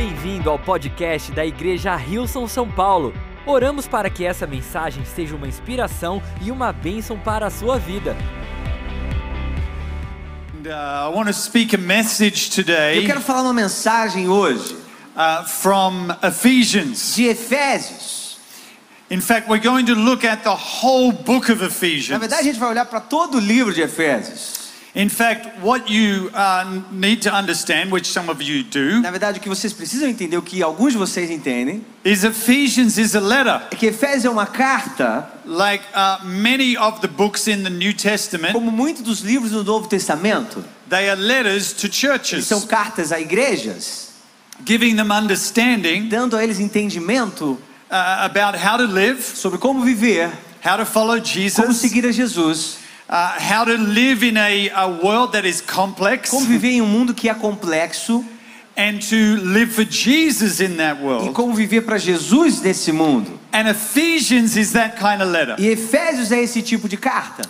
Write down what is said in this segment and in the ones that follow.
Bem-vindo ao podcast da Igreja Rilson São Paulo. Oramos para que essa mensagem seja uma inspiração e uma bênção para a sua vida. And, uh, I want to speak a message Eu today quero falar uma mensagem hoje uh, from Ephesians. de Efésios. In fact, we're going to look at the whole book of Na Ephesians. verdade, a gente vai olhar para todo o livro de Efésios. In fact, what you uh, need to understand, which some of you do, Na verdade, o que vocês precisam entender, o que alguns de vocês entendem, is Ephesians is a letter. é que Efésios é uma carta, Like uh, many of the books in the New Testament, como muitos dos livros do Novo Testamento, they are letters to churches, são cartas a igrejas, giving them understanding dando a eles entendimento uh, about how to live, sobre como viver, how to follow como Jesus, seguir a Jesus, uh, how to live in a, a world that is complex. como viver em um mundo que é complexo and to live for Jesus in that e world. como viver para Jesus nesse mundo. And Ephesians is that kind of letter. E Efésios é esse tipo de carta.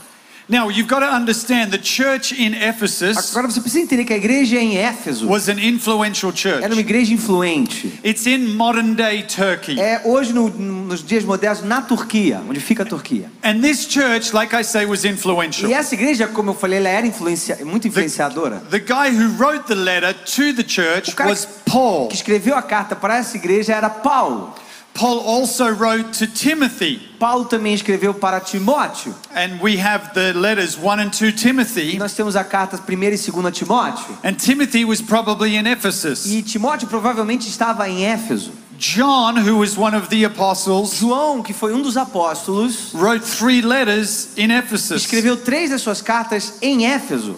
Now, you've got to understand the church in Ephesus Agora você precisa entender que a igreja em Éfeso was an influential era uma church. igreja influente. It's in modern day Turkey. É hoje no- nos dias modernos na Turquia, onde fica a Turquia. And this church, like I say, was influential. E essa igreja, como eu falei, ela era influencia, muito influenciadora. The guy who wrote the letter to the church O cara was Paul. Que escreveu a carta para essa igreja era Paulo. Paul also wrote to Timothy. Paulo também escreveu para Timóteo. And we have the letters 1 and 2 E Timothy. nós temos a carta 1 e 2 Timóteo. And Timothy was probably in Ephesus. E Timóteo provavelmente estava em Éfeso. John, who was one of the apostles, João, que foi um dos apóstolos, wrote three letters in Ephesus. escreveu três das suas cartas em Éfeso.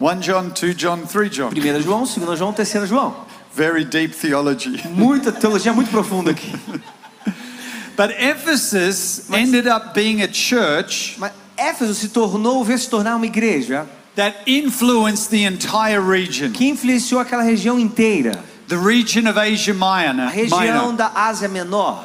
1 John, 2 John, 3 John. 1 João, 2 João, 3 João. Very deep theology. Muita teologia muito profunda aqui. But Ephesus ended up being a church Mas Éfeso se tornou, veio se tornar uma igreja that influenced the entire region. que influenciou aquela região inteira, The region of Asia a Minor, região Minor da Ásia Menor,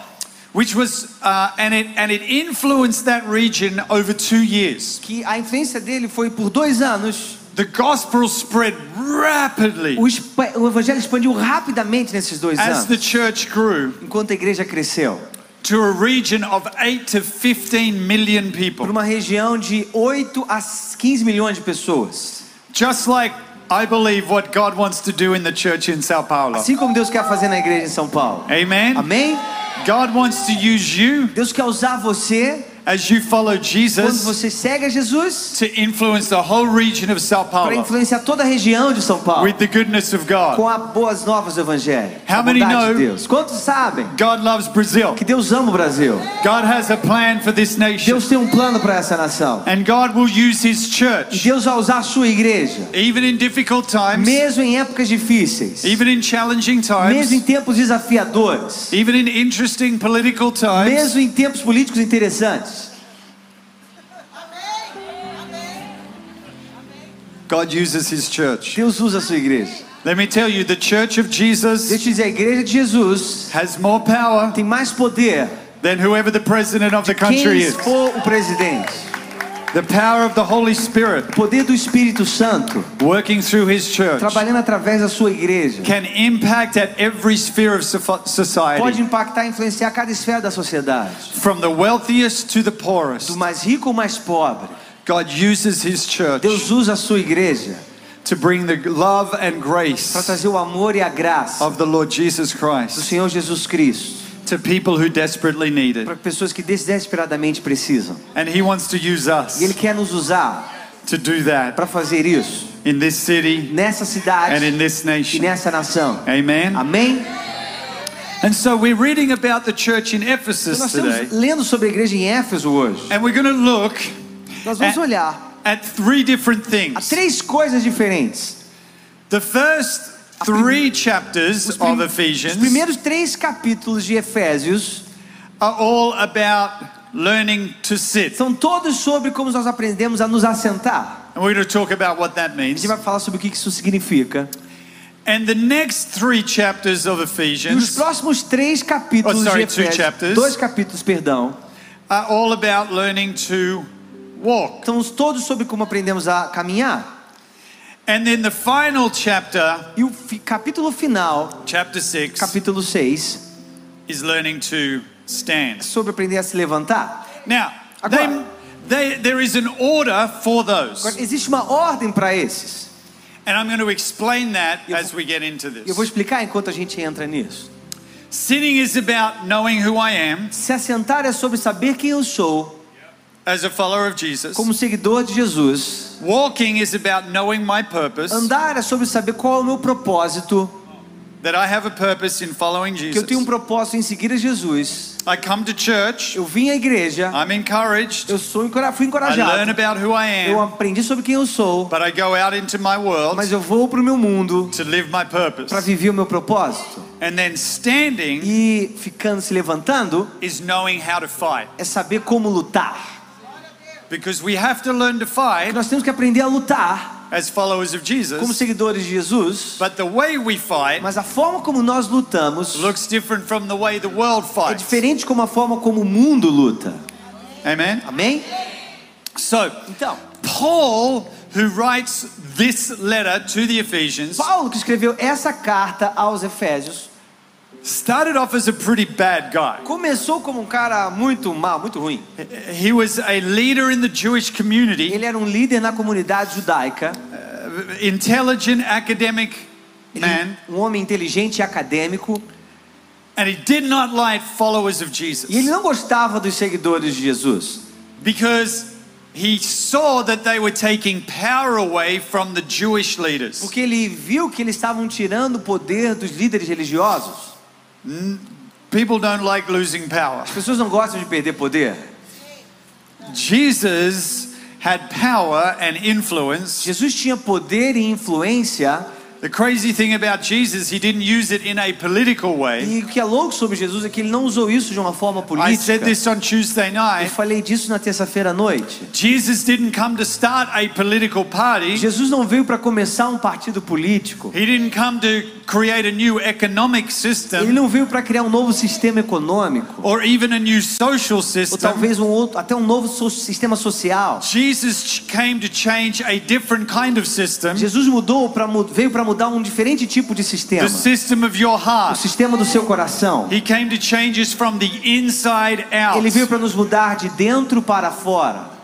which was, uh, and, it, and it influenced that region over two years. que a influência dele foi por dois anos. The gospel spread rapidly O, evangelho expandiu rapidamente nesses dois as the anos, church grew enquanto a igreja cresceu, to a region of 8 to 15 million por people. uma região de 8 a 15 milhões de pessoas. Just like I believe what God wants to do in the church in Sao Paulo. Assim como Deus quer fazer na igreja em São Paulo. Amen. Amém? God wants to use you Deus quer usar você as you follow quando Jesus você segue a Jesus to influence the whole region of Sao para influenciar toda a região de São Paulo with the goodness of God. com as boas novas do evangelho. How many know- de Deus. Quantos sabem God loves Brazil. que Deus ama o Brasil? God has a plan for this nation. Deus tem um plano para essa nação. And God will use his E church Deus vai usar a sua igreja, even in difficult times, mesmo em épocas difíceis, even in challenging mesmo em times, tempos desafiadores, even in interesting political times. mesmo em tempos políticos interessantes. God uses his church. Deus usa a sua igreja. Let me tell you, the church of Jesus Deixa eu dizer, a igreja de Jesus has more power tem mais poder than whoever the president of the quem country is. for o presidente. The power of the Holy Spirit O poder do Espírito Santo working through his church trabalhando através da sua igreja can impact at every sphere of so- pode society, impactar e influenciar cada esfera da sociedade, from the wealthiest to the poorest. do mais rico ao mais pobre. God uses his church Deus usa a sua igreja to bring the love and para grace trazer o amor e a graça of the Lord Jesus do Christ Senhor Jesus Cristo to people who desperately need it. para pessoas que desesperadamente precisam. And he wants to use us E Ele quer nos usar to do that para fazer isso in this city nessa and cidade in this e nation. nessa nação. Amen. Amém? And so we're reading about the church in Então Ephesus nós today, estamos lendo sobre a igreja em Éfeso hoje. and we're going to look Nós vamos É. olhar at three different a things. três coisas diferentes. The first three chapters Os, of os Ephesians primeiros três capítulos de Efésios are all about learning to sit. são todos sobre como nós aprendemos a nos assentar. And we're going to talk about what that A means. gente vai falar sobre o que isso significa. And the next three chapters of E os Ephesians próximos três capítulos Oh, sorry, de Efésios, dois capítulos, perdão, are all about learning to walk. estão todos sobre como aprendemos a caminhar. And then the final chapter, E o fi- capítulo final, chapter 6, capítulo 6, is learning to stand. sobre aprender a se levantar. Now, Agora- they, they, there is an order for Agora, those. existe uma ordem para esses. And I'm going to explain that Eu as we get into E eu vou this. explicar enquanto a gente entra nisso. Sitting is about knowing who I am Se assentar é sobre saber quem eu sou, as a follower of Jesus. como seguidor de Jesus. Walking is about knowing my purpose, Andar é sobre saber qual é o meu propósito, that I have a purpose in following que eu tenho um Jesus. propósito em seguir a Jesus. I come to church, Eu vim à igreja, I'm encouraged, eu sou encora- fui I encorajado. learn about who I Eu am, aprendi sobre quem eu sou, but I go out into my world mas eu vou para o meu mundo to live my purpose. para viver o meu propósito. And then standing E ficando se levantando is knowing how to fight. é saber como lutar. Because we have to learn to fight nós temos que aprender a lutar as followers of como Jesus. seguidores de Jesus, But the way we fight mas a forma como nós lutamos looks different from the way the world é fights. diferente como a forma como o mundo luta. Amen. Amém? So, Então, Paul, who writes this letter to the Ephesians, Paulo que escreveu essa carta aos Efésios started off as a pretty bad guy. começou como um cara muito mal, muito ruim. He was a leader in the Jewish community, Ele era um líder na comunidade judaica, intelligent academic ele- man, um homem inteligente e acadêmico, and he did not like followers of Jesus e ele não gostava dos seguidores de Jesus, because he saw that they were taking power away from the Jewish leaders. porque ele viu que eles estavam tirando o poder dos líderes religiosos. People don't like losing power. As pessoas não gostam de perder poder. Jesus had power and influence. Jesus tinha poder e influência, The crazy thing about Jesus, he didn't use it in a political way. e o que é louco sobre Jesus é que ele não usou isso de uma forma I said política. this on Tuesday Eu night. falei disso na terça-feira à noite. Jesus didn't come to start a political party. Jesus não veio para começar um partido político. He didn't come to create a new economic Ele system não veio para criar um novo sistema econômico, or even a new social ou system. talvez um outro, até um novo so- sistema social. Jesus came to change a different kind of system, Jesus mudou para veio para mudar um diferente tipo de sistema, the system of your o heart. sistema do seu coração. He came to change us from the inside out. Ele veio para nos mudar de dentro para fora.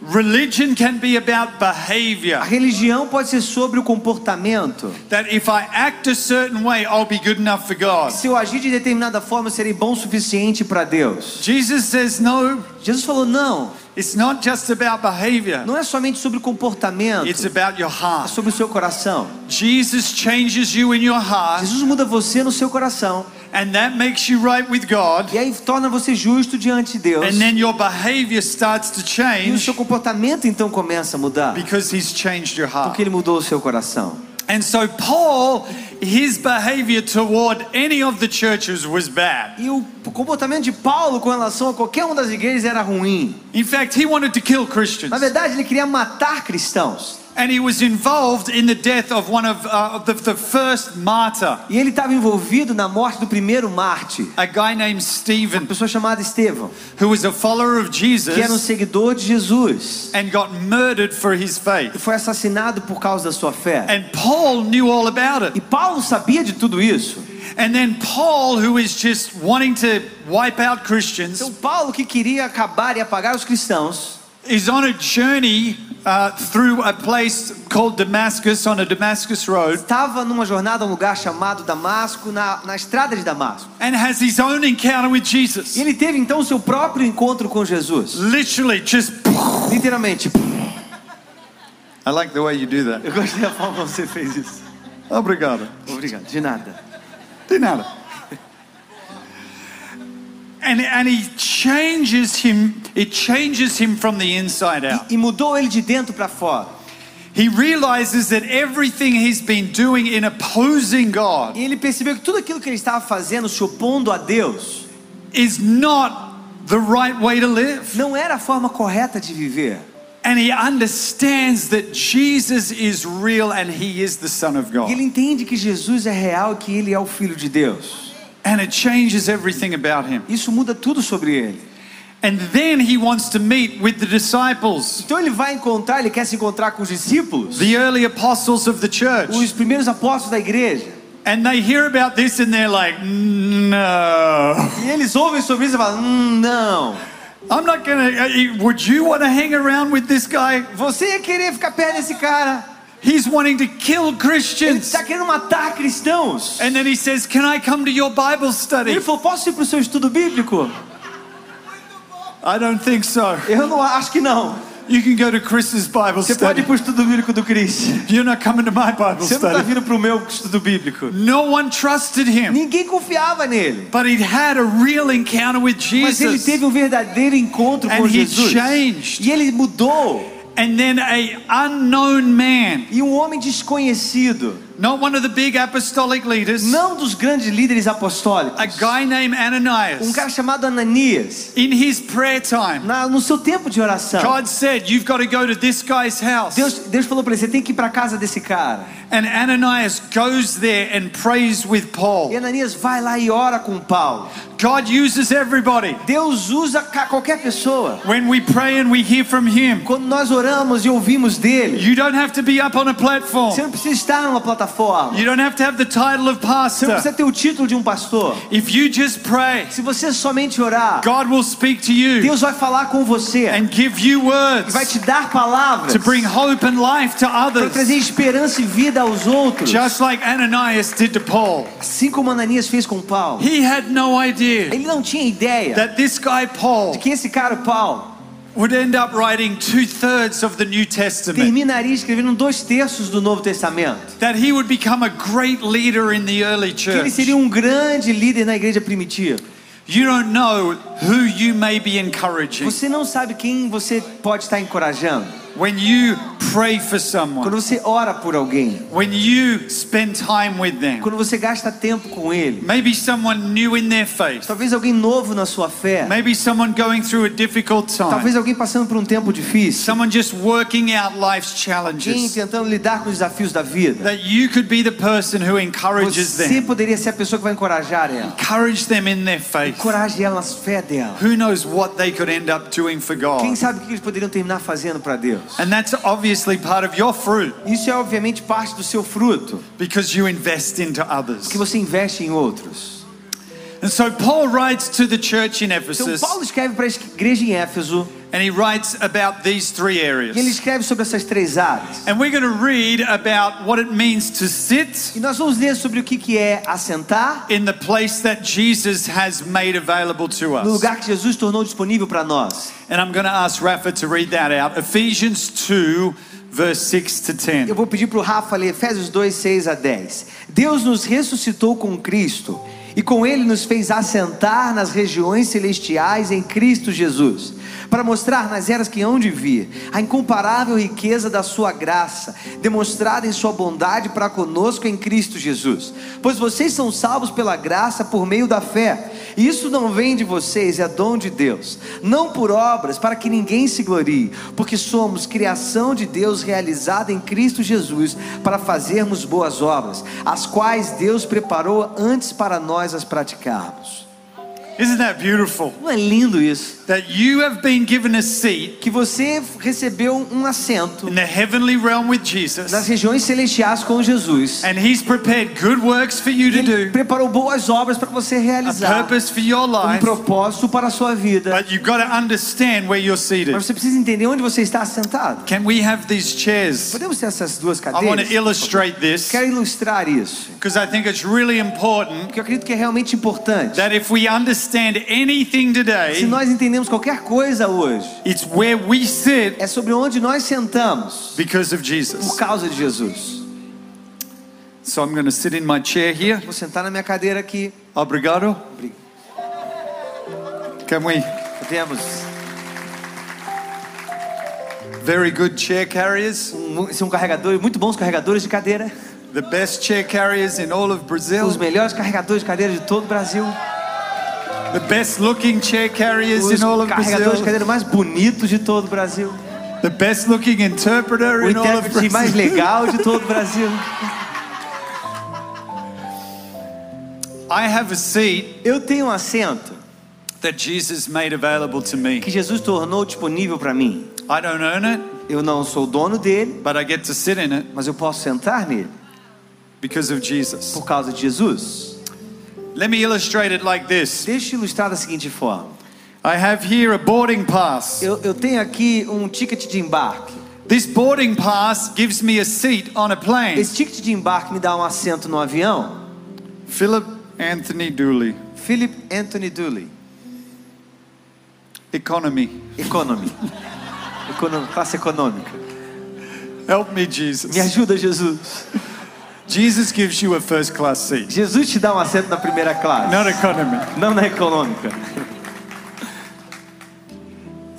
Religion can be about A behavior. religião pode ser sobre o comportamento. That if I act a certain way, I'll be good enough for God. Se eu agir de determinada forma, eu serei bom o suficiente para Deus. Jesus says, no, Jesus falou: não, it's not just about behavior, não é somente sobre o comportamento, it's about your é heart. sobre o seu coração. Jesus changes you in your heart, Jesus muda você no seu coração. and that makes you right with God. E aí torna você justo diante de Deus. And then your behavior starts to E o change seu comportamento então começa a mudar. because He's changed your heart. Porque ele mudou o seu coração. And so, Paul, his behavior toward any of the churches was bad. E o comportamento de Paulo com relação a qualquer uma das igrejas era ruim. In fact, he wanted to kill Christians. Na verdade, ele queria matar cristãos. And he was involved in the death of one of uh, the, the first martyr, E ele estava envolvido na morte do primeiro Marte, a guy named uma Stephen, pessoa chamada Estevão, who was a follower of que era um Jesus seguidor de Jesus and got murdered for his e faith. foi assassinado por causa da sua fé. And Paul knew all about E it. Paulo sabia de tudo isso. And then Paul, who is just wanting to wipe out Christians, Então Paulo que queria acabar e apagar os cristãos, is on a journey uh, through a place called Damascus on a Damascus road estava numa jornada um lugar chamado Damasco, na, na estrada de Damasco. and has his own encounter with Jesus. E ele teve então seu próprio encontro com Jesus. Literally, just. Literalmente. I like the way you do that. Eu gostei da forma como você fez isso. Obrigado. Obrigado. De nada. De nada. And, and he changes him, it changes him from the inside out. E mudou ele de dentro para fora. He realizes that everything he's been doing in opposing God E ele percebeu que tudo aquilo que ele estava fazendo, se opondo a Deus, is not the right way to live. não era a forma correta de viver. And he understands that Jesus is real and he is the Son of E God. ele entende que Jesus é real e que ele é o Filho de Deus. And it changes everything about him. Isso muda tudo sobre ele. And then he wants to meet with the disciples, Então ele vai encontrar, ele quer se encontrar com os discípulos, the early apostles of the church. os primeiros apóstolos da igreja. And they hear about this and they're like, no. E eles ouvem sobre isso e falam: não. I'm not gonna. uh, Would you want to hang around with this guy? Você ia querer ficar perto desse cara? He's wanting to kill Christians. Ele está querendo matar cristãos. And then he says, Can I come to your Bible study? Ele falou: posso ir para o seu estudo bíblico? I don't think so. Eu não acho que não. You can go to Chris's Bible Você pode study. ir para o estudo bíblico do Chris. You're not coming to my Bible Você não está vindo para o meu estudo bíblico. No one trusted him, Ninguém confiava nele. but he'd had a real encounter with Jesus. Mas ele Jesus. teve um verdadeiro encontro com And he changed. E ele mudou. And then a unknown man, E um homem desconhecido, not one of the big apostolic leaders, não dos grandes líderes apostólicos, a guy named um Ananias, cara chamado Ananias, in his prayer time, na- no seu tempo de oração, God said, You've got to go to this guy's house. Deus, Deus falou para ele: você tem que ir para casa desse cara. And Ananias goes there and prays with E Paul. Ananias vai lá e ora com Paulo. God uses everybody. Deus usa qualquer pessoa. When we pray and we hear from Him, Quando nós oramos e ouvimos dele, you don't have to be up on a platform. você não precisa estar numa plataforma. You don't have to have the title of pastor. Você não precisa ter o título de um pastor. If you just pray, Se você somente orar, God will speak to you Deus vai falar com você and give you e words vai te dar palavras to bring hope and life to others. para trazer esperança e vida aos outros. just like Ananias did to Paul. Assim como Ananias fez com Paulo. He had no idea Ele não tinha ideia that this guy, Paul, de que esse cara, Paulo, would end up writing two thirds of the New Testament. terminaria escrevendo dois terços do Novo Testamento. That he would become a great leader in the early Que ele church. seria um grande líder na igreja primitiva. You don't know who you may be encouraging. Você não sabe quem você pode estar encorajando. When you pray for Quando someone, você ora por alguém, when you spend time with them, quando você gasta tempo com ele, maybe someone new in their faith, talvez alguém novo na sua fé, maybe someone going through a difficult talvez time, alguém passando por um tempo difícil, someone just working out life's alguém challenges, tentando lidar com os desafios da vida. that you could be the person who encourages Você them, poderia ser a pessoa que vai encorajar ela. encourage them in their faith. Encoraje ela na fé dela. Who knows what they could end up doing for Quem God? sabe o que eles poderiam terminar fazendo para Deus? And that's obviously part of your fruit Isso é obviamente parte do seu fruto, because you invest into others. que você investe em outros. And so Paul writes to the church in Então Ephesus Paulo escreve para a igreja em Éfeso and he writes about these three e ele areas. escreve sobre essas três áreas. And we're going to read about what it means to sit E nós vamos ler sobre o que que é assentar in the place that Jesus has made available to no us. lugar que Jesus tornou disponível para nós. And I'm going to ask Rafa to read that out. Ephesians 2, verse 6 to 10. Eu vou pedir para o Rafa ler Efésios 2, 6 a 10. Deus nos ressuscitou com Cristo e com Ele nos fez assentar nas regiões celestiais em Cristo Jesus, para mostrar nas eras que hão de vir a incomparável riqueza da Sua graça, demonstrada em Sua bondade para conosco em Cristo Jesus. Pois vocês são salvos pela graça por meio da fé. E Isso não vem de vocês, é dom de Deus, não por obras, para que ninguém se glorie, porque somos criação de Deus realizada em Cristo Jesus, para fazermos boas obras, as quais Deus preparou antes para nós as praticarmos. Isn't that beautiful? Não é lindo isso? That you have been given a seat Que você recebeu um assento in the heavenly realm with nas Jesus, regiões celestiais com Jesus. and He's prepared good works for you to Ele do, preparou boas obras para você a realizar, purpose for your um life, propósito para a sua vida. but you've got to understand where you're seated. Mas você precisa entender onde você está assentado. Can we have these chairs? Podemos ter essas duas I want to cadeiras? illustrate this Quero ilustrar isso, because I think it's really important porque eu acredito que é realmente importante. that if we understand anything Se today, nós entendemos qualquer coisa hoje, it's where we sit é sobre onde nós sentamos because of por Jesus. causa de Jesus. So I'm going to sit in my chair here. Vou sentar na minha cadeira aqui. Obrigado. Can we? Temos Very good chair carriers. um, são carregadores, muito bons carregadores de cadeira. The best chair carriers in all of Os Brazil. melhores carregadores de cadeira de todo o Brasil. The best looking chair carriers Os in all of carregadores de Brazil. cadeira mais bonitos de todo o Brasil. The best looking interpreter O in all of intérprete mais Brazil. legal de todo o Brasil. I have a seat Eu tenho um assento that Jesus made available to me. que Jesus tornou disponível para mim. I don't own it, Eu não sou dono dele, but I get to sit in it mas eu posso sentar nele because of Jesus. por causa de Jesus. Let me illustrate it like this. Deixa eu ilustrar da seguinte forma: I have here a boarding pass. eu, eu tenho aqui um ticket de embarque. This boarding pass gives me a seat on a plane. Esse ticket de embarque me dá um assento no avião. Philip Anthony Dooley, Philip Anthony Dooley, economy. Economy. Econo- classe econômica. Help me, Jesus. Me ajuda, Jesus. Jesus gives you a first class seat, Jesus te dá um assento na primeira classe, not economy. não na econômica.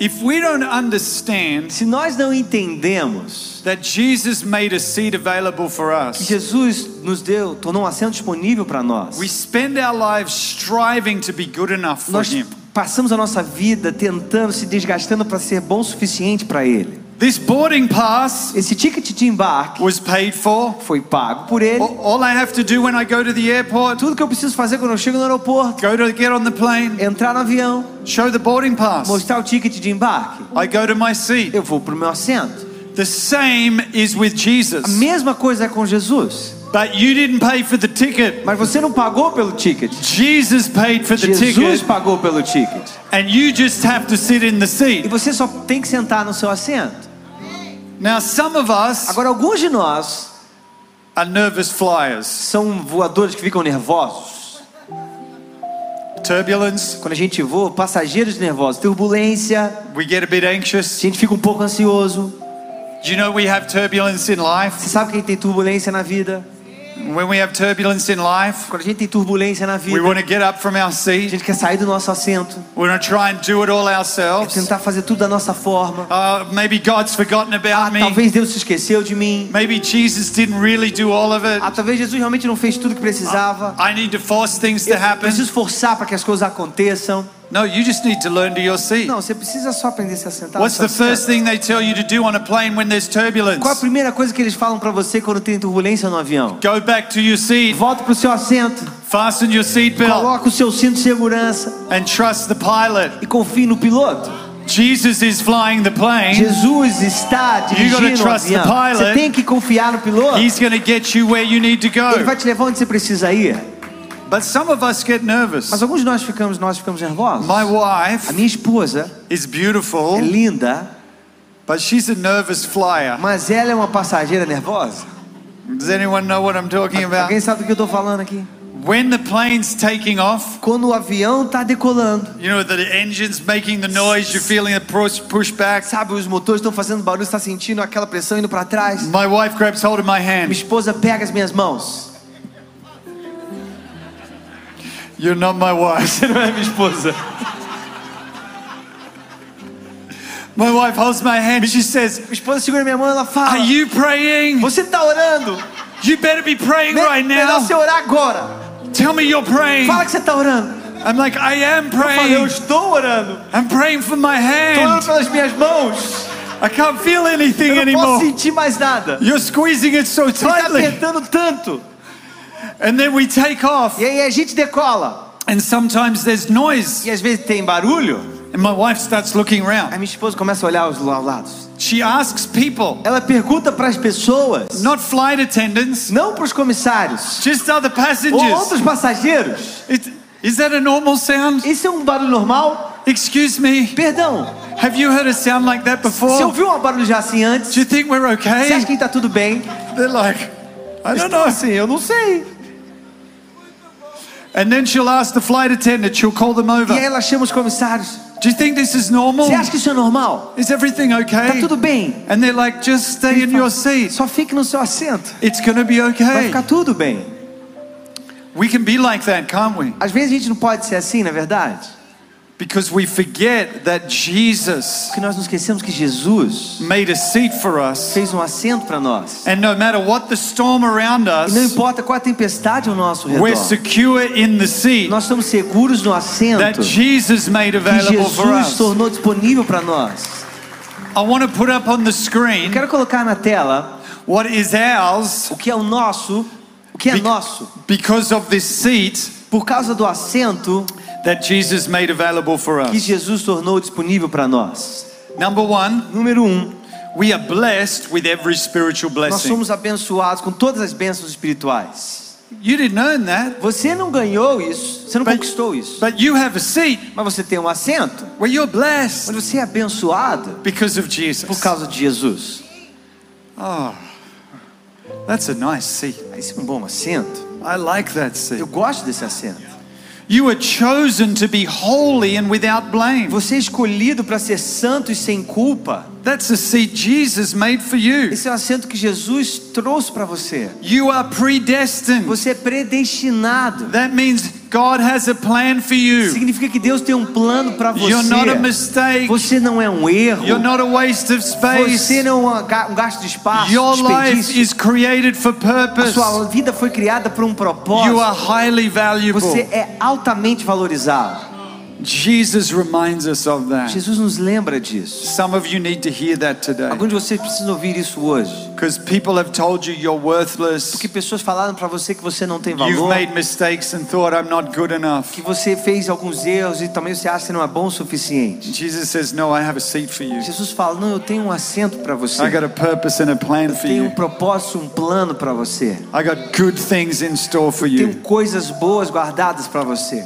If we don't understand Se nós não entendemos that Jesus made a seat available for que us, Jesus nos deu, tornou um assento disponível para nós, we spend our lives striving to be good enough for nós Him. passamos a nossa vida tentando, se desgastando para ser bom o suficiente para Ele. This boarding pass Esse ticket de embarque was paid for. foi pago por Ele. All I have to do when I go to the airport, Tudo que eu preciso fazer quando eu chego no aeroporto, go to get on the plane, entrar no avião, show the boarding pass. mostrar o ticket de embarque, I go to my seat. eu vou para o meu assento. The same is with A Jesus. mesma coisa é com Jesus. But you didn't pay for the ticket. Mas você não pagou pelo ticket. Jesus paid for the Jesus ticket, pagou pelo ticket. and you just have to sit in the E seat. você só tem que sentar no seu assento. Now, some of us Agora, alguns de nós are nervous flyers. são voadores que ficam nervosos. Turbulence, Quando a gente voa, passageiros nervosos, turbulência, we get a bit a anxious. gente fica um pouco ansioso. Do you know we have turbulence in life? Você sabe quem tem turbulência na vida? When we have turbulence in life, Quando a gente tem turbulência na we vida, want to get up from our a seat. gente quer sair do nosso assento, We want to try and do it all ourselves. tentar fazer tudo da nossa forma. Uh, maybe God's forgotten about me. Talvez Deus se esqueceu de mim. Maybe Jesus didn't really do all of it. Ah, talvez Jesus realmente não fez tudo que precisava. I need to force things to Eu happen. preciso forçar para que as coisas aconteçam. No, you just need to learn to your seat. Não, você precisa só aprender a se assentar. What's the first thing they tell you to do on a plane when there's turbulence? Qual a primeira coisa que eles falam para você quando tem turbulência no avião? Go back to your seat, Volta pro seu assento, fasten your seatbelt, coloca o seu cinto de segurança and trust the pilot. e confie no piloto. Jesus is flying the plane. Jesus está dirigindo o trust the avião. pilot. Você tem que confiar no piloto. He's get you where you need to Ele go. vai te levar onde você precisa ir. But some of us get nervous. Mas alguns de nós ficamos, nós ficamos nervosos. My A wife minha esposa is é beautiful, linda, but she's a nervous flyer. mas ela é uma passageira nervosa. Does anyone know what I'm talking about? Alguém sabe do que eu estou falando aqui? When the plane's taking off, Quando o avião está decolando, you know, the engine's making the noise, you're feeling it push, push back. sabe, os motores estão fazendo barulho, está sentindo aquela pressão indo para trás. My wife grabs hold of my Minha hand. esposa pega as minhas mãos. You're not my wife. Você não é minha esposa. My wife holds my hand. She says, Minha esposa segura minha mão ela fala: Are you praying? Você está orando? You better be praying Me- right Melhor now. você orar agora. Tell me you're praying. Fala que você está orando. I'm like, I am Eu falei: Eu praying. estou orando. I'm praying for my Estou orando hand. pelas minhas mãos. I can't feel anything Eu não posso anymore. sentir mais nada. You're squeezing it so Você está tightly. apertando tanto. And then we take off. E aí a gente decola. And sometimes there's noise. E às vezes tem barulho. And my wife starts looking around. minha esposa começa a olhar os lados. She asks people, Ela pergunta para as pessoas, not flight attendants, não para os comissários, just other ou passengers. outros passageiros. It, is that a normal sound? Isso é um barulho normal? Excuse me. Perdão. Have you heard a sound like that Você before? ouviu um barulho já assim antes? Do you think we're Você acha okay? que está tudo bem? They're like, I don't know. Assim, eu não sei. And then she'll ask the flight attendant, she'll call them E aí over. ela chama os comissários. Do you think this is normal? Você acha que isso é normal? Is everything Tá okay? tudo bem. And they're like, just stay in your seat. Só fique no seu assento. It's to be Vai okay. ficar tudo bem. We can be like that, can't we? Às vezes a gente não pode ser assim, na verdade. Because we forget that Jesus Porque nós não esquecemos que Jesus made a seat for us. fez um assento para nós. And no matter what the storm around E não us, importa qual a tempestade ao nosso we're redor. secure in the seat Nós estamos seguros no that assento Jesus made que available for Jesus us. tornou disponível para nós. I want to put up on the Eu screen quero colocar na tela what is ours o que é o nosso, o que é Be- nosso. because of this seat Por causa do assento that Jesus made available for que us. Jesus tornou disponível para nós. Number one, Número um, we are blessed with every spiritual nós blessing. somos abençoados com todas as bênçãos espirituais. You didn't earn that, Você não ganhou isso, você não But- conquistou isso, but you have a seat mas você tem um assento, where you're blessed mas você é abençoado because of por Jesus. causa de Jesus. Oh, that's a nice seat. Esse é um bom assento. I like that Eu seat. gosto desse assento. You were chosen to be holy and without blame. Você é escolhido para ser santo e sem culpa. That's a seat Jesus made for you. Esse é o assento que Jesus trouxe para você. You are predestined. Você é predestinado. That means God has a plan for you. Significa que Deus tem um plano para você. You're not a mistake. Você não é um erro. You're not a waste of space. Você não é um ga- gasto de espaço, Your life is created for A purpose. sua vida foi criada por um You propósito. are highly valuable. Você é altamente valorizado. Jesus reminds us of that. Jesus nos lembra disso. Some of you need to hear that today. Alguns de vocês precisam ouvir isso hoje. Because people have told you you're worthless. Porque pessoas falaram para você que você não tem You've valor, made mistakes and thought I'm not good enough. que você fez alguns erros e também você acha que não é bom o suficiente. Jesus says, No, I have a seat for you. Jesus fala: Não, eu tenho um assento para você. I got a purpose and a plan Eu for tenho um propósito, um plano para você. I got good things in store for Tenho you. coisas boas guardadas para você.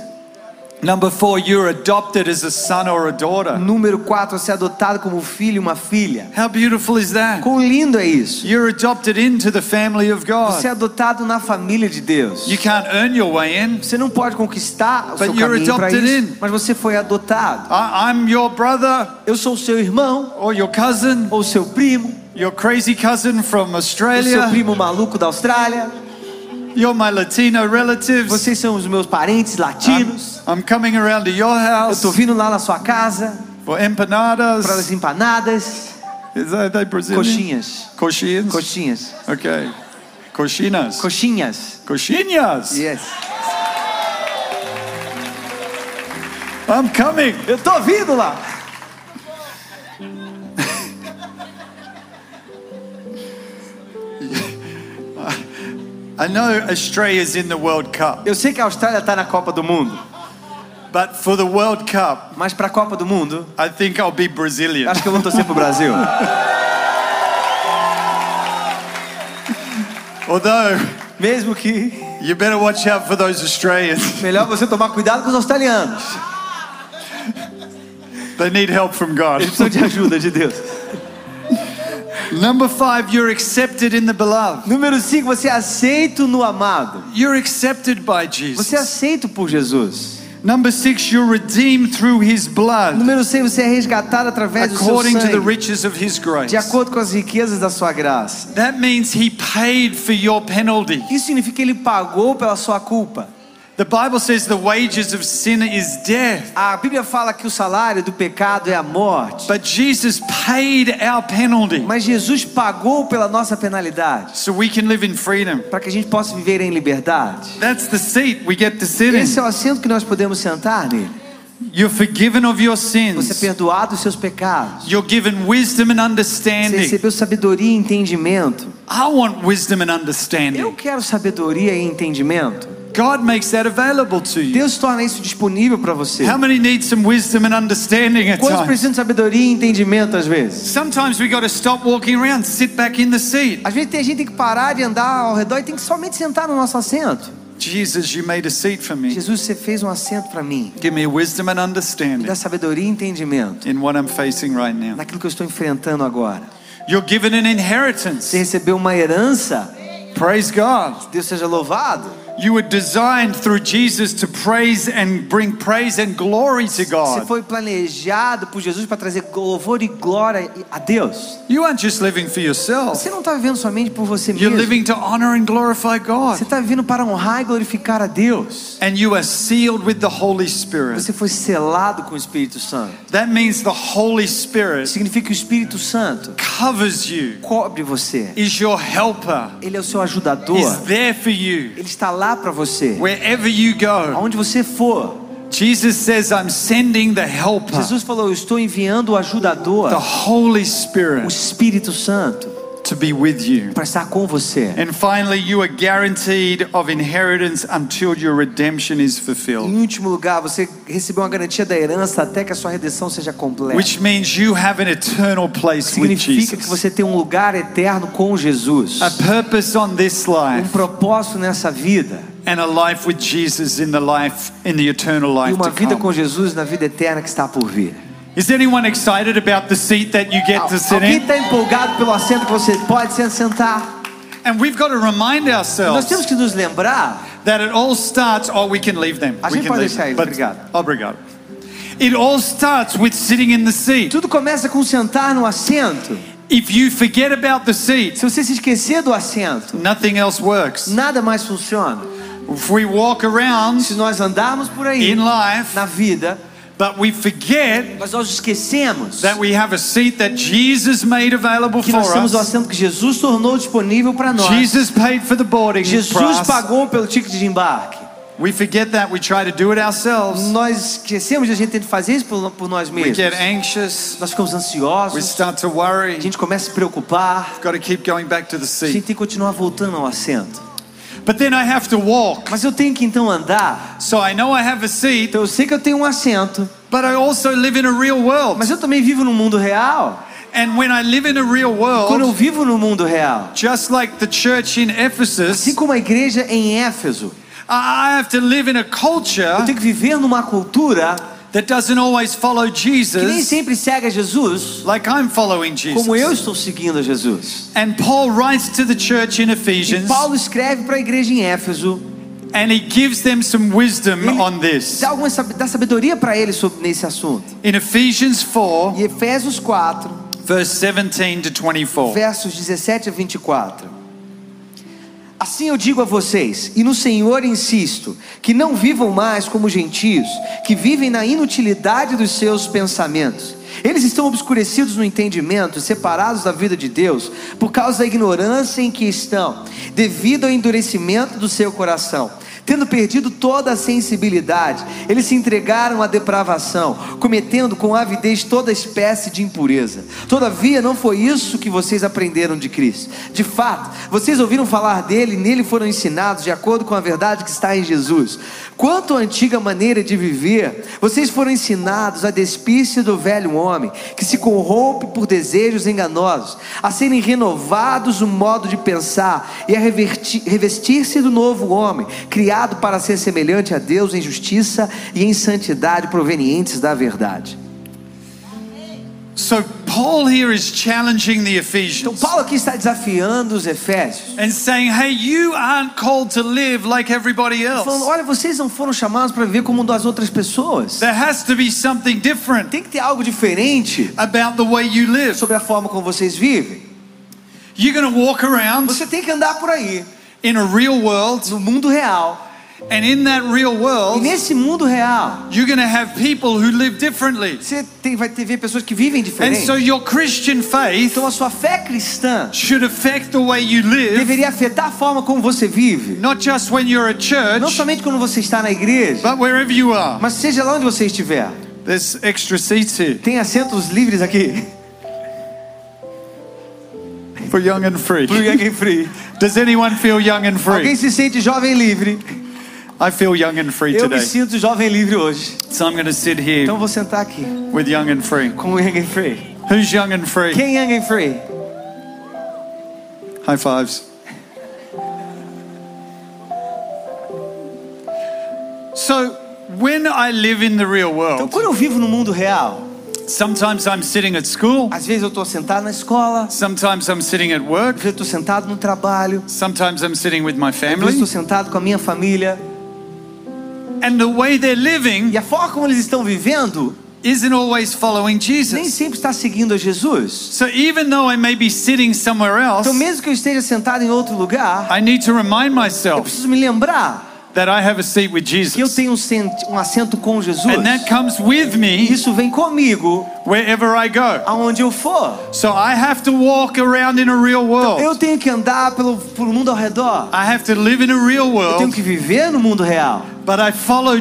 Number four, you're adopted as a son or a daughter. Número 4, você é adotado como filho uma filha. How beautiful is that? Quão lindo é isso? You're adopted into the family of Você é God. adotado na família de Deus. You can't earn your way in. Você não pode conquistar o seu But you're caminho para adopted isso, in. mas você foi adotado. I- I'm your brother Eu sou o seu irmão, or your cousin, ou seu primo, your crazy cousin from o seu Australia. primo maluco da Austrália. You're my Latino relatives. Vocês são os meus parentes latinos. I'm, I'm coming around to your Eu house tô vindo lá na sua casa for para as empanadas. empanadas, Is that they Brazilian? coxinhas, Coxinhas? coxinhas, Okay. Coxinas. coxinhas. Coxinhas. Yes. I'm coming. Eu tô vindo lá. I know Australia's in the World Cup, Eu sei que a Austrália tá na Copa do Mundo, but for the World Cup, mas para a Copa do Mundo, I think I'll be Brazilian. acho que eu vou torcer pro Brasil. Although, Mesmo que you better watch out for those Australians. melhor você tomar cuidado com os australianos. They need help from God. Eles precisam de ajuda de Deus. Number five, you're accepted in the beloved. Número 5, você é aceito no amado. You're accepted by Você é Jesus. aceito por Jesus. Number six, you're redeemed through his blood Número 6, você é resgatado através do seu according to the sangue, riches of his grace. de acordo com as riquezas da sua graça. That means he paid for your penalty. Isso significa que ele pagou pela sua culpa. The Bible says the wages of sin is death. A Bíblia fala que o salário do pecado é a morte. But Jesus paid our penalty Mas Jesus pagou pela nossa penalidade, so we can live in freedom. para que a gente possa viver em liberdade. That's the seat we get to sit Esse é in. o assento que nós podemos sentar nele. You're forgiven of your Você é sins. perdoado dos seus pecados. You're given wisdom and Você understanding. recebeu sabedoria e entendimento. I want wisdom and Eu understanding. quero sabedoria e entendimento. God makes that available to you. Deus torna isso disponível para você. How many need some wisdom and understanding at Quantos precisam de sabedoria e entendimento às vezes? Sometimes we got to stop walking around, sit back in the seat. Às vezes tem gente que tem que parar de andar ao redor e tem que somente sentar no nosso assento. Jesus, you made a seat for me. Jesus, você fez um assento para mim. Give me wisdom and Me understanding dá sabedoria e entendimento in what I'm facing right now. naquilo que eu estou enfrentando agora. You're given an Você inheritance. recebeu uma herança. Praise God. Deus seja louvado. You were designed through Jesus to praise and bring praise and glory to Você God. foi planejado por Jesus para trazer louvor e glória a Deus. You aren't just living for yourself. Você não está vivendo somente por você You're mesmo. living to honor and glorify God. Você está vivendo para honrar e glorificar a Deus. And you are sealed with the Holy Spirit. Você foi selado com o Espírito Santo. That means the Holy Spirit Significa que o Espírito Santo covers you, cobre você. is your helper, Ele é o seu ajudador. is there for you Ele está lá para você. wherever you go. Aonde você for. Jesus says, I'm sending the helper, Jesus falou: Eu estou enviando o ajudador, the Holy o Spirit. Espírito Santo. To be with you. para estar com você. And finally, you are guaranteed of inheritance until your redemption is Em fulfilled, último lugar, você recebeu uma garantia da herança até que a sua redenção seja completa. which means you have an eternal place with Significa que Jesus. você tem um lugar eterno com Jesus. A purpose on this Um life propósito nessa vida. and a life with Jesus in the life in the eternal E life uma to vida com. Jesus na vida eterna que está por vir. Is anyone excited about the seat that you get to sit Alguém in? está empolgado pelo assento que você pode se sentar? And we've got to remind Nós ourselves temos que nos lembrar. that it all starts. Oh, we can leave them. A We gente can pode leave deixar them. eles, obrigado. obrigado. It all starts with sitting in the seat. Tudo começa com sentar no assento. If you forget about the seat, Se você se esquecer do assento, nothing else works. nada mais funciona. If we walk around Se nós andarmos por aí in life, na vida, but we forget mas nós esquecemos that we have a seat that Jesus made available que for nós temos o us. assento que Jesus tornou disponível para nós. Jesus paid for the boarding Jesus pagou pelo ticket de embarque. We forget that. We try to do it ourselves. Nós esquecemos de a gente ter que fazer isso por, por nós We mesmos. get anxious. Nós ficamos We ansiosos, start to worry. a gente começa a se preocupar, Got to keep going back to the a seat. gente tem que continuar voltando ao assento. But then I have to walk. Mas eu tenho que então andar. So I know I have a seat, Então eu sei que eu tenho um assento, but I also live in a real world. mas eu também vivo no mundo real. And when I live in a real Quando eu world, vivo no mundo real, just like the church in assim Ephesus, como a igreja em Éfeso, I have to live in a eu culture tenho que viver numa cultura that doesn't always follow que nem Jesus sempre segue a Jesus, like I'm following como eu Jesus. estou seguindo a Jesus. And Paul writes to the church in E Ephesians Paulo escreve para a igreja em Éfeso, and he gives them some wisdom ele on this. dá, alguma, dá sabedoria para eles sobre nesse assunto. In Ephesians 4, Em Efésios 4, verse 17 to 24. versos 17 a 24. Assim eu digo a vocês, e no Senhor insisto, que não vivam mais como gentios, que vivem na inutilidade dos seus pensamentos. Eles estão obscurecidos no entendimento, separados da vida de Deus, por causa da ignorância em que estão, devido ao endurecimento do seu coração. Tendo perdido toda a sensibilidade, eles se entregaram à depravação, cometendo com avidez toda espécie de impureza. Todavia, não foi isso que vocês aprenderam de Cristo. De fato, vocês ouviram falar dele e nele foram ensinados de acordo com a verdade que está em Jesus. Quanto à antiga maneira de viver, vocês foram ensinados a despir-se do velho homem, que se corrompe por desejos enganosos, a serem renovados o modo de pensar e a revestir-se do novo homem, criado para ser semelhante a Deus em justiça e em santidade provenientes da verdade. So Paul here is challenging the Então, Ephesians Paulo aqui está desafiando os Efésios. and saying, hey, you aren't called to live like everybody Falando, else. olha, vocês não foram chamados para viver como das outras pessoas. There has to be something different Tem que ter algo diferente about the way you live. sobre a forma como vocês vivem. You're going to walk around Você tem que andar por aí, in a real world, no mundo real. and in that real E world, nesse mundo real, you're going to have people who live differently. você tem, vai ter pessoas que vivem And diferente. so your Christian faith Então a sua fé cristã should affect the way you live, deveria afetar a forma como você vive. not just when you're at Não church, somente quando você está na igreja, but wherever you are. mas seja lá onde você estiver. There's extra seats here Tem assentos livres aqui. for young and free. Pro Young and Free. Does anyone feel young and Alguém free? se sente jovem livre? I feel young and free Eu me today. sinto jovem livre hoje. So I'm going to sit here Então vou sentar aqui with young and free. com Young and Free. Who's young and free? Quem é Young and Free? High fives. So, when I live in the real Então world, quando eu vivo no mundo real, sometimes I'm sitting at school, às vezes eu estou sentado na escola, sometimes I'm sitting at às work, vezes eu estou sentado no trabalho, sometimes I'm sitting with my às vezes eu family, estou sentado com a minha família. and the way they're living E a forma como eles estão vivendo isn't always following nem Jesus. sempre está seguindo a Jesus. So, even though I may be sitting somewhere else, Então mesmo que eu esteja sentado em outro lugar, I need to remind eu myself preciso me lembrar that I have a seat with que eu Jesus. tenho um, sen- assento com Jesus. And that comes with me isso vem comigo wherever I go. aonde eu for. So I have to walk around in a real Eu world. tenho que andar pelo, pelo mundo ao redor. I have to live in a real Eu tenho world que viver no mundo real. But I follow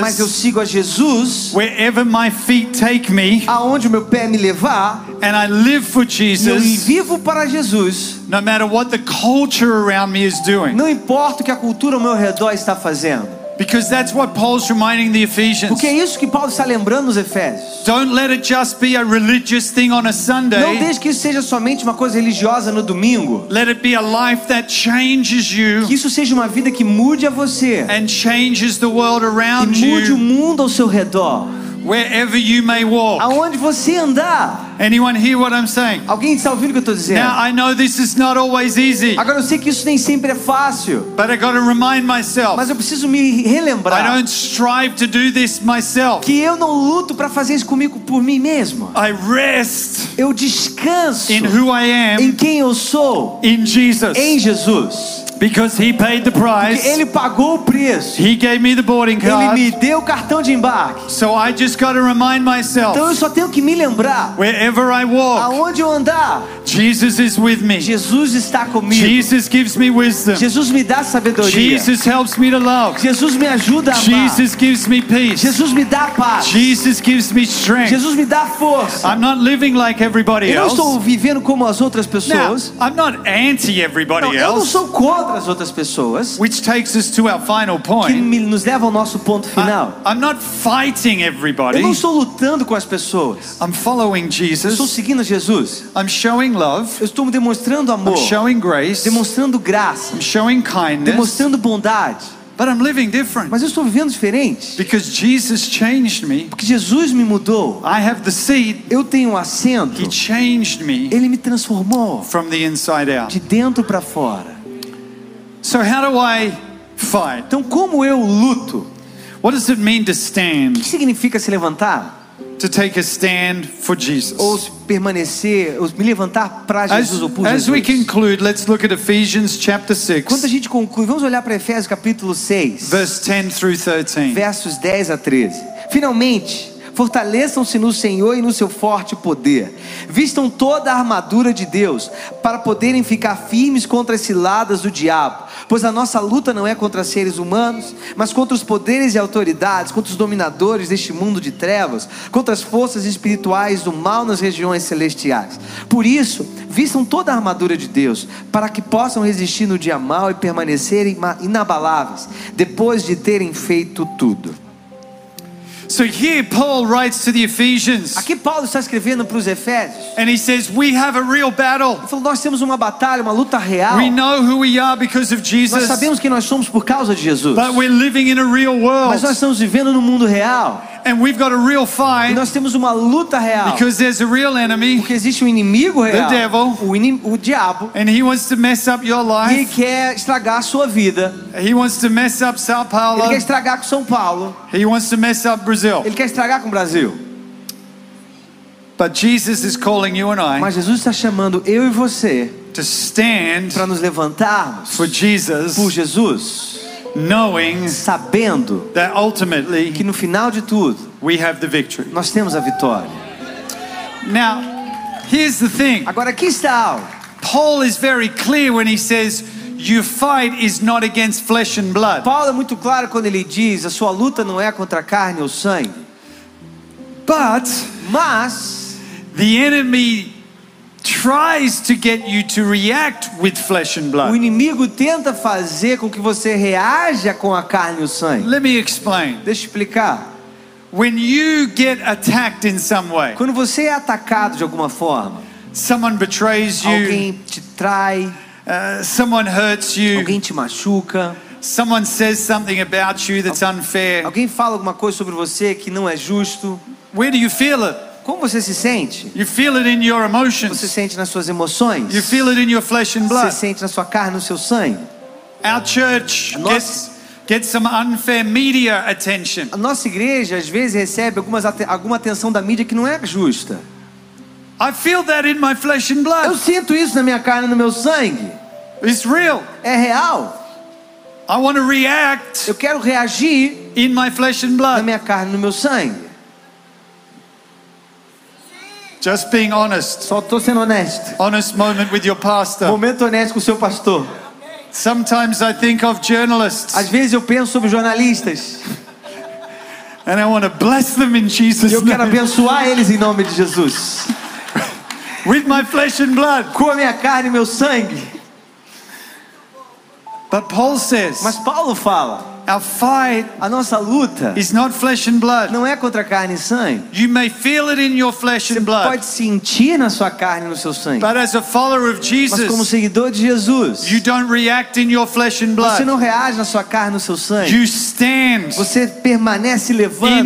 mas eu Jesus sigo a Jesus wherever my feet take me, aonde o meu pé me levar, and I live for e eu Jesus vivo para Jesus. no matter what the culture around me is doing. Não importa o que a cultura ao meu redor está fazendo. Because that's what Paul's reminding the Ephesians. Porque é isso que Paulo está lembrando nos Efésios. Don't let it just be a religious thing on a Não Sunday. deixe que isso seja somente uma coisa religiosa no domingo. Let it be a life that changes you Que isso seja uma vida que mude a você. and changes the world E around mude o you mundo ao seu redor. wherever you may walk. Aonde você andar. Anyone hear what I'm saying? Alguém está ouvindo o que eu estou dizendo? Now, I know this is not always easy, Agora eu sei que isso nem sempre é fácil. but I got to remind myself Mas eu preciso me I relembrar don't strive to do this myself. que eu não luto para fazer isso comigo por mim mesmo. I rest Eu descanso in who I em am quem eu sou, in Jesus em Jesus. because He paid the Porque price. Ele pagou o preço. He gave me the boarding Ele me card. deu o cartão de embarque. So I just got to remind Então myself eu só tenho que me lembrar. Wherever I walk, Aonde eu andar, Jesus is with me. Jesus está comigo. Jesus gives me wisdom. Jesus me dá sabedoria. Jesus helps me to love. Jesus me ajuda a amar. Jesus gives me peace. Jesus me dá paz. Jesus gives me strength. Jesus me dá força. I'm not living like everybody Eu não estou else. vivendo como as outras Now, pessoas. I'm not anti Não, everybody eu não else, sou contra as outras pessoas. which takes us to our final Que point. me- nos leva ao nosso ponto I, final. I'm not fighting Eu everybody. não estou lutando com as pessoas. I'm following Eu estou Jesus. seguindo Jesus. I'm showing love. Eu estou demonstrando amor. I'm showing grace. Demonstrando graça. I'm showing kindness. Demonstrando bondade. But I'm living different Mas eu estou vivendo diferente. because Jesus changed me. Porque Jesus me mudou. I have the seat. Eu tenho um assento. He changed me Ele me transformou from the inside out. de dentro para fora. So, how do I fight? Então, como eu luto? What does it mean to O stand? que significa se levantar? To take a stand for Jesus. Ou permanecer, ou me levantar para As, Jesus ou por as we Jesus? conclude, let's look at Ephesians chapter Quando a 6, gente conclui, vamos olhar para Efésios capítulo 6, verse 10 through 13. versos 10 a 13. Finalmente, fortaleçam-se no Senhor e no seu forte poder. Vistam toda a armadura de Deus para poderem ficar firmes contra as ciladas do diabo. Pois a nossa luta não é contra seres humanos, mas contra os poderes e autoridades, contra os dominadores deste mundo de trevas, contra as forças espirituais do mal nas regiões celestiais. Por isso, vistam toda a armadura de Deus, para que possam resistir no dia mal e permanecerem ma- inabaláveis, depois de terem feito tudo. So here Paul writes to the Ephesians Aqui Paulo está escrevendo para os Efésios. and he says, We have a real battle. Ele falou: Nós temos uma batalha, uma luta real. We know who we are because of Nós Jesus, sabemos que nós somos por causa de Jesus. but we're living in a real Mas world. nós estamos vivendo no mundo real. And we've got a real E fight nós temos uma luta real. because there's a real enemy Porque existe um inimigo real. devil. O, inim- o diabo. and he wants to mess up your E ele life. quer estragar a sua vida. He wants to mess up Sao Ele Paulo. quer estragar com São Paulo. He wants to mess up Brazil. Ele quer estragar com o Brasil. But Jesus is calling you and I Mas Jesus está chamando eu e você to stand para nos levantarmos for Jesus, por Jesus, sabendo that ultimately que no final de tudo we have the victory. nós temos a vitória. Now, here's the thing Agora aqui está algo. Paul is very clear when he says, Your fight is not against flesh and blood, Paulo é muito claro quando ele diz: a sua luta não é contra a carne ou sangue, but mas the enemy o blood. inimigo tenta fazer com que você reaja com a carne e o sangue. Let me explain. Deixa eu explicar. When you get attacked in some way, Quando você é atacado de alguma forma, someone betrays you, alguém te trai, uh, someone hurts you, alguém te machuca, someone says something about you that's unfair, alguém fala alguma coisa sobre você que não é justo, where do you feel it? Como você se sente? You feel it in your Você emotions, sente nas suas emoções? you feel it in your flesh and Você blood. sente na sua carne, no seu sangue? Our church Nossa- gets, some unfair media attention. A nossa igreja às vezes recebe algumas, alguma atenção da mídia que não é justa. I feel that in my flesh and Eu blood. sinto isso na minha carne no meu sangue. It's real. É real. I want to react Eu quero reagir in my flesh and na blood. minha carne no meu sangue. Just being honest. Só estou sendo honesto. Honest moment with your pastor. Momento honesto com o seu pastor. Sometimes I think of journalists Às vezes eu penso sobre jornalistas and I want to bless them in Jesus' eu quero name abençoar eles em nome de Jesus. with my flesh and blood. Com a minha carne e meu sangue. But Paul says Mas Paulo fala: our fight a nossa luta is not flesh and blood. não é contra carne e sangue. You may feel it in your flesh Você and blood, pode sentir na sua carne e no seu sangue. but as a follower of Mas como Jesus, seguidor de Jesus, you don't react in your flesh and você blood. não reage na sua carne e no seu sangue. You stand Você permanece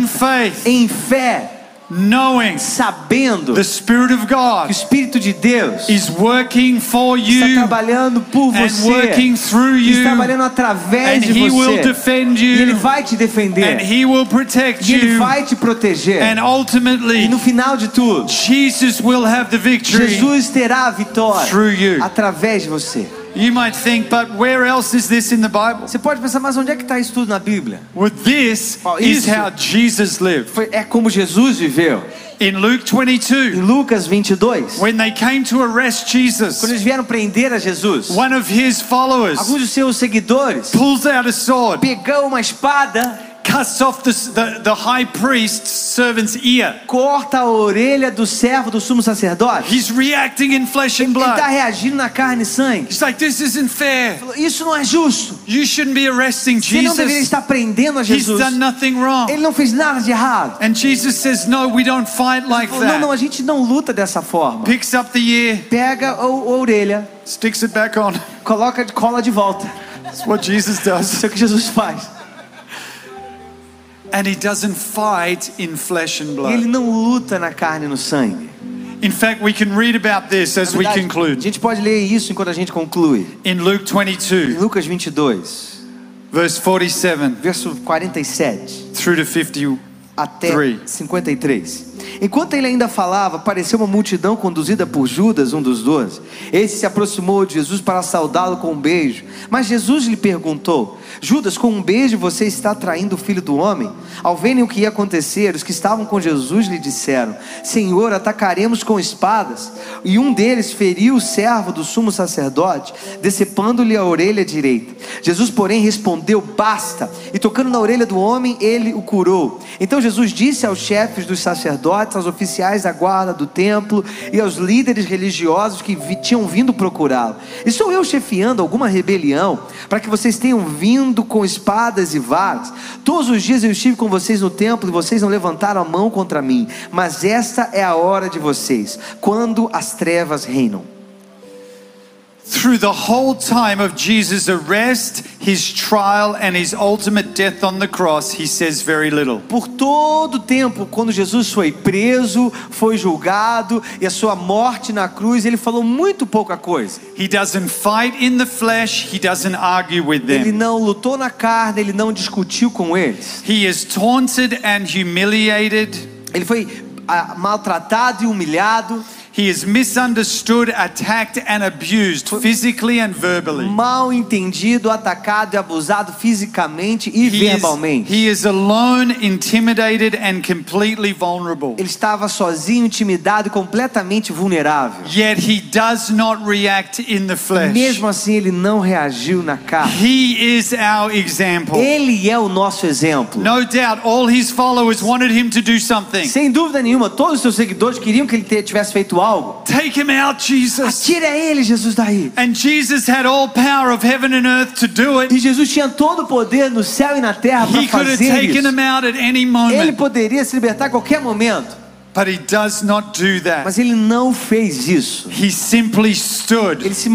faith, em fé, knowing sabendo the Spirit of que o God Espírito de Deus is working for está you trabalhando por and você, working through está you, trabalhando através and de He will você. defend E Ele you, vai te and defender. He will protect E Ele you, vai te proteger. and E ultimately, no final de tudo, Jesus will have the victory Jesus terá a vitória through you. através de você. You might think, but where else is this in the Bible? Você pode pensar, mas onde é que está isso tudo na Bíblia? Well, this Oh, is how Jesus lived. Foi, é como Jesus viveu. In Luke Em 22, Lucas 22, when they came to arrest Jesus, quando eles vieram prender a Jesus, one of his followers alguns dos seus seguidores pulls out a sword, pegou uma espada, cuts off the, the, the high priest's servant's ear. corta a orelha do servo do sumo sacerdote. He's reacting in flesh and Ele está blood. reagindo na carne e sangue. He's like, this isn't fair. Isso não é justo. You shouldn't be arresting Você não deveria Jesus. estar prendendo a He's Jesus. done nothing Ele wrong. não fez nada de errado. And Jesus says, no, we don't fight like Não, não, a that. gente não luta dessa forma. Picks up the ear, Pega a, a orelha, sticks it back on. coloca cola de volta. That's what Jesus does. Isso é o que Jesus faz. And he doesn't fight in flesh and E ele blood. não luta na carne e no sangue. In fact, we can read about this as Na we verdade, A conclude. gente pode ler isso enquanto a gente conclui. In Luke Em 22, Lucas 22, verse 47 verso 47 through to 50. até Three. 53. Enquanto ele ainda falava, apareceu uma multidão conduzida por Judas, um dos doze. Esse se aproximou de Jesus para saudá-lo com um beijo. Mas Jesus lhe perguntou: Judas, com um beijo você está traindo o filho do homem? Ao verem o que ia acontecer, os que estavam com Jesus lhe disseram: Senhor, atacaremos com espadas. E um deles feriu o servo do sumo sacerdote, decepando-lhe a orelha direita. Jesus, porém, respondeu: Basta. E tocando na orelha do homem, ele o curou. Então Jesus disse aos chefes dos sacerdotes, aos oficiais da guarda do templo e aos líderes religiosos que tinham vindo procurá-lo: Estou eu chefiando alguma rebelião para que vocês tenham vindo com espadas e varas? Todos os dias eu estive com vocês no templo e vocês não levantaram a mão contra mim. Mas esta é a hora de vocês, quando as trevas reinam. Through the whole time of Jesus' arrest, his trial, and his ultimate death on the cross, he says very little. Por todo o tempo, quando Jesus foi preso, foi julgado e a sua morte na cruz, ele falou muito pouca coisa. He doesn't fight in the flesh, he doesn't argue with Ele them. não lutou na carne, ele não discutiu com eles. He is taunted and humiliated. Ele foi ah, maltratado e humilhado, He is misunderstood, attacked, and abused physically and verbally. mal entendido, atacado e abusado fisicamente e He is, verbalmente. he is alone, intimidated, and completely vulnerable. Ele estava sozinho, intimidado e completamente vulnerável. Yet he does not react in the flesh. Mesmo assim, ele não reagiu na carne. He is our example. Ele é o nosso exemplo. No doubt, all his followers wanted him to do something. Sem dúvida nenhuma, todos os seus seguidores queriam que ele tivesse feito algo. Take him out, Jesus. Tira ele, Jesus, daí. And Jesus had all power of heaven and earth to do it. E Jesus tinha todo o poder no céu e na terra para He could have fazer taken isso. him out at any Ele moment, poderia se libertar a qualquer momento, but he does not do that. mas ele não fez isso. He simply stood. Ele, se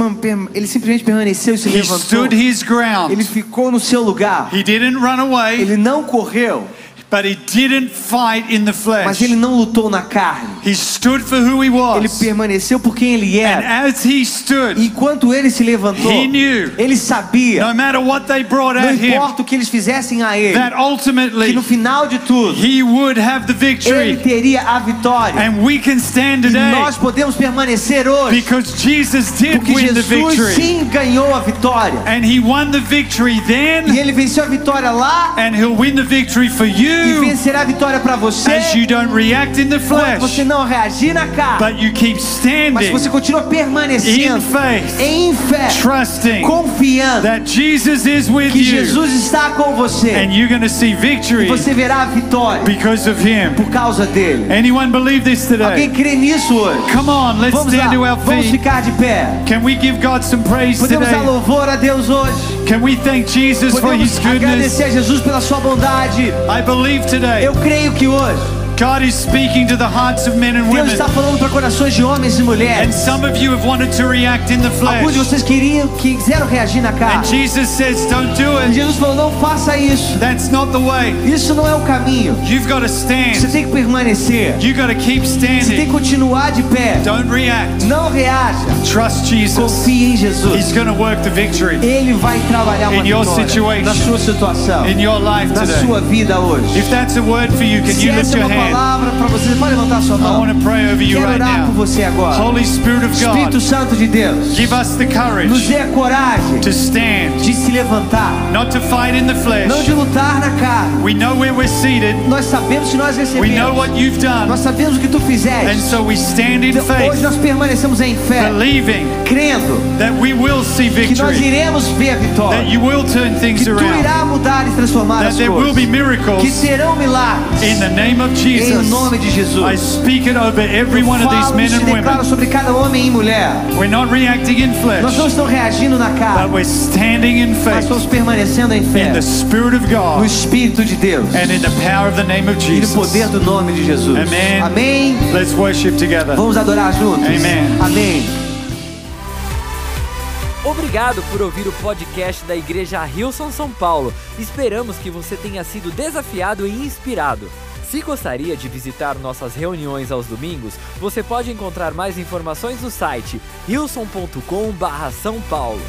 ele simplesmente permaneceu e se He levantou. stood his Ele ground. ficou no seu lugar. He didn't run away, Ele não correu, but he didn't fight in the mas ele não lutou na carne. He stood for who he Ele permaneceu por quem ele And era. as he stood, Enquanto ele se levantou, He knew. ele sabia, no matter what they brought não at him, importa o que eles fizessem a ele, that que no final de tudo, he would have the ele teria a vitória. And we can stand E nós podemos permanecer hoje, because Jesus did porque win the Jesus sim ganhou a vitória. And he won the victory E ele venceu a vitória lá, and he'll win the victory for e you you vencerá a vitória para você. as you don't react in the Quando você flesh, não reagir na carne, but you keep mas standing você continua in permanecendo faith, em fé, trusting confiando that Jesus is with que you, Jesus está com você. and you're going to see victory Você verá a vitória because of Him. por causa dele. Anyone believe this Alguém today? crê nisso hoje? Come on, let's Vamos lá, stand to our vamos feet. ficar de pé. Can we give God some praise Podemos dar today? louvor a Deus hoje. Can we thank Jesus for Podemos His goodness? agradecer a Jesus pela sua bondade. I believe Eu creio que hoje God is speaking to the hearts of men and Deus women. está falando para corações de homens e And mulheres. some of you have wanted to react in the Alguns de flesh. vocês queriam, quiseram reagir na And carne. Jesus says, Don't do E it. Jesus falou: não faça isso. That's not the way. Isso não é o caminho. You've got to Você stand. tem que permanecer. You've got to keep Você tem que standing. continuar de pé. Don't react. Não reaja. Trust Jesus. Confie em Jesus. He's going to work the victory Ele vai trabalhar uma In your situation. na sua situação, in your life na today. sua vida hoje. If that's a word for you, can Se you lift é your hand? Palavra para você, pode levantar sua I mão. want to pray over you Quero right orar por você agora. Holy Spirit of Espírito Santo de Deus, give us the nos dê a coragem to stand, de se levantar, not to fight in the não de lutar na carne. We know where we're seated. Nós sabemos que nós We know recebemos, what you've done. nós sabemos o que tu And fizeste. so we stand in Então, Hoje nós permanecemos em fé, believing crendo that we will see que nós iremos ver a that vitória, you will turn things que tu irá mudar e transformar as coisas, be miracles que serão milagres. in the name of Em Jesus. nome de I Jesus. speak it over every Eu one of these falo men and women. sobre cada homem e mulher. We're not reacting in Nós não flesh, estamos reagindo na but carne, we're standing in mas faith estamos permanecendo em fé in the Spirit of no God Espírito de Deus and in the power of the name of e no Jesus. poder do nome de Jesus. Amém. Amém. Let's worship together. Vamos adorar juntos. Amém. Amém. Obrigado por ouvir o podcast da Igreja Rilson São Paulo. Esperamos que você tenha sido desafiado e inspirado. Se gostaria de visitar nossas reuniões aos domingos, você pode encontrar mais informações no site rilson.com/são paulo.